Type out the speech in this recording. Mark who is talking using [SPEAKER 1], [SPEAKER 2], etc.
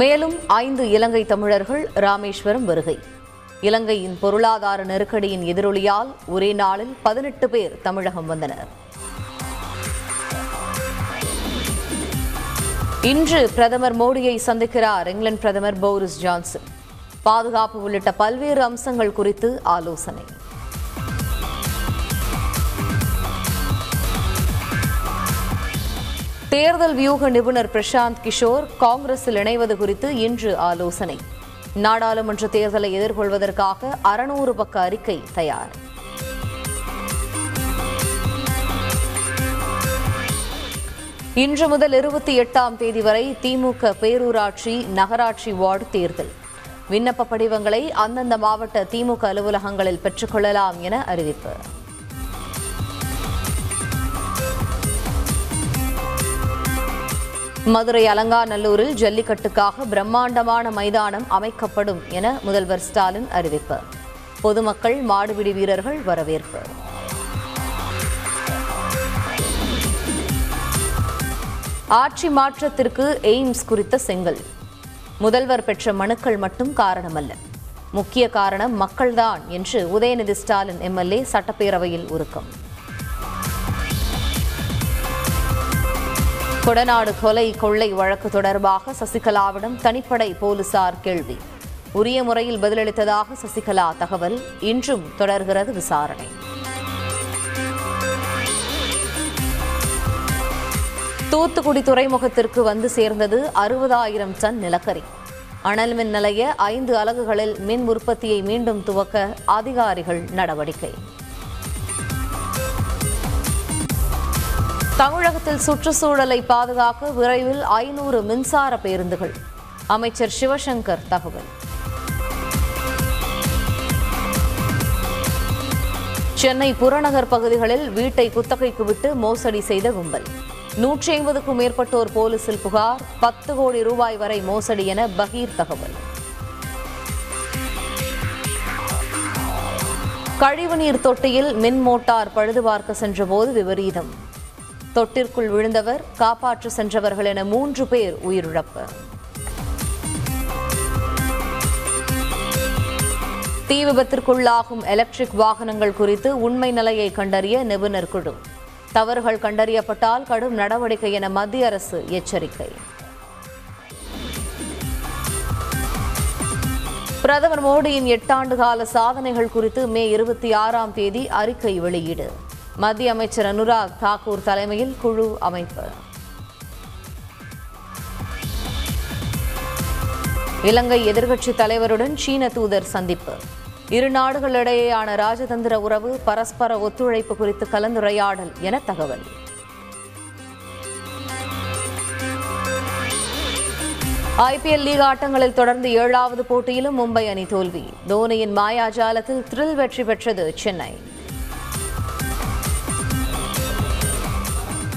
[SPEAKER 1] மேலும் ஐந்து இலங்கை தமிழர்கள் ராமேஸ்வரம் வருகை. இலங்கையின் பொருளாதார நெருக்கடியின் எதிரொலியால் ஒரே நாளில் பதினெட்டு பேர் தமிழகம் வந்தனர். இன்று பிரதமர் மோடியை சந்திக்கிறார் இங்கிலாந்து பிரதமர் போரிஸ் ஜான்சன். பாதுகாப்பு உள்ளிட்ட பல்வேறு அம்சங்கள் குறித்து ஆலோசனை. தேர்தல் வியூக நிபுணர் பிரசாந்த் கிஷோர் காங்கிரஸில் இணைவது குறித்து இன்று ஆலோசனை. நாடாளுமன்ற தேர்தலை எதிர்கொள்வதற்காக அறுநூறு பக்க அறிக்கை தயார். இன்று முதல் இருபத்தி எட்டாம் தேதி வரை திமுக பேரூராட்சி நகராட்சி வார்டு தேர்தல். விண்ணப்ப படிவங்களை அந்தந்த மாவட்ட திமுக அலுவலகங்களில் பெற்றுக்கொள்ளலாம் என அறிவிப்பு. மதுரை அலங்காநல்லூரில் ஜல்லிக்கட்டுக்காக பிரம்மாண்டமான மைதானம் அமைக்கப்படும் என முதல்வர் ஸ்டாலின் அறிவிப்பு. பொதுமக்கள் மாடுபிடி வீரர்கள் வரவேற்பு. ஆட்சி மாற்றத்திற்கு எய்ம்ஸ் குறித்த செங்கல். முதல்வர் பெற்ற மனுக்கள் மட்டும் காரணமல்ல. முக்கிய காரணம் மக்கள்தான் என்று உதயநிதி ஸ்டாலின் எம்எல்ஏ சட்டப்பேரவையில் உருக்கம். கொடநாடு கொலை கொள்ளை வழக்கு தொடர்பாக சசிகலாவிடம் தனிப்படை போலீசார் கேள்வி. உரிய முறையில் பதிலளித்ததாக சசிகலா தகவல். இன்றும் தொடர்கிறது விசாரணை. தூத்துக்குடி துறைமுகத்திற்கு வந்து சேர்ந்தது அறுபதாயிரம் டன் நிலக்கரி. அனல் மின் நிலைய ஐந்து அலகுகளில் மின் உற்பத்தியை மீண்டும் துவக்க அதிகாரிகள் நடவடிக்கை. தமிழகத்தில் சுற்றுச்சூழலை பாதுகாக்க விரைவில் ஐநூறு மின்சார பேருந்துகள். அமைச்சர் சிவசங்கர் தகவல். சென்னை புறநகர் பகுதிகளில் வீட்டை குத்தகைக்கு விட்டு மோசடி செய்த கும்பல். நூற்றி ஐம்பதுக்கும் மேற்பட்டோர் போலீசில் புகார் பத்து கோடி ரூபாய் வரை மோசடி என பகீர் தகவல். கழிவுநீர் தொட்டியில் மின் மோட்டார் பழுது பார்க்க சென்றபோது விபரீதம். தொட்டிற்குள் விழுந்தவர் காப்பாற்ற சென்றவர்கள் என மூன்று பேர் உயிரிழப்பு. தீ விபத்திற்குள்ளாகும் எலக்ட்ரிக் வாகனங்கள் குறித்து உண்மை நிலையை கண்டறிய நிபுணர் குழு. தவறுகள் கண்டறியப்பட்டால் கடும் நடவடிக்கை என மத்திய அரசு எச்சரிக்கை. பிரதமர் மோடியின் எட்டாண்டு கால சாதனைகள் குறித்து மே இருபத்தி ஆறாம் தேதி அறிக்கை வெளியீடு. மத்திய அமைச்சர் அனுராக் தாக்கூர் தலைமையில் குழு அமைப்பு. இலங்கை எதிர்க்கட்சி தலைவருடன் சீன தூதர் சந்திப்பு. இரு நாடுகளிடையேயான ராஜதந்திர உறவு பரஸ்பர ஒத்துழைப்பு குறித்து கலந்துரையாடல் என தகவல். ஐபிஎல் லீக் ஆட்டங்களில் தொடர்ந்து ஏழாவது போட்டியிலும் மும்பை அணி தோல்வி. தோனியின் மாயாஜாலத்தில் த்ரில் வெற்றி பெற்றது சென்னை.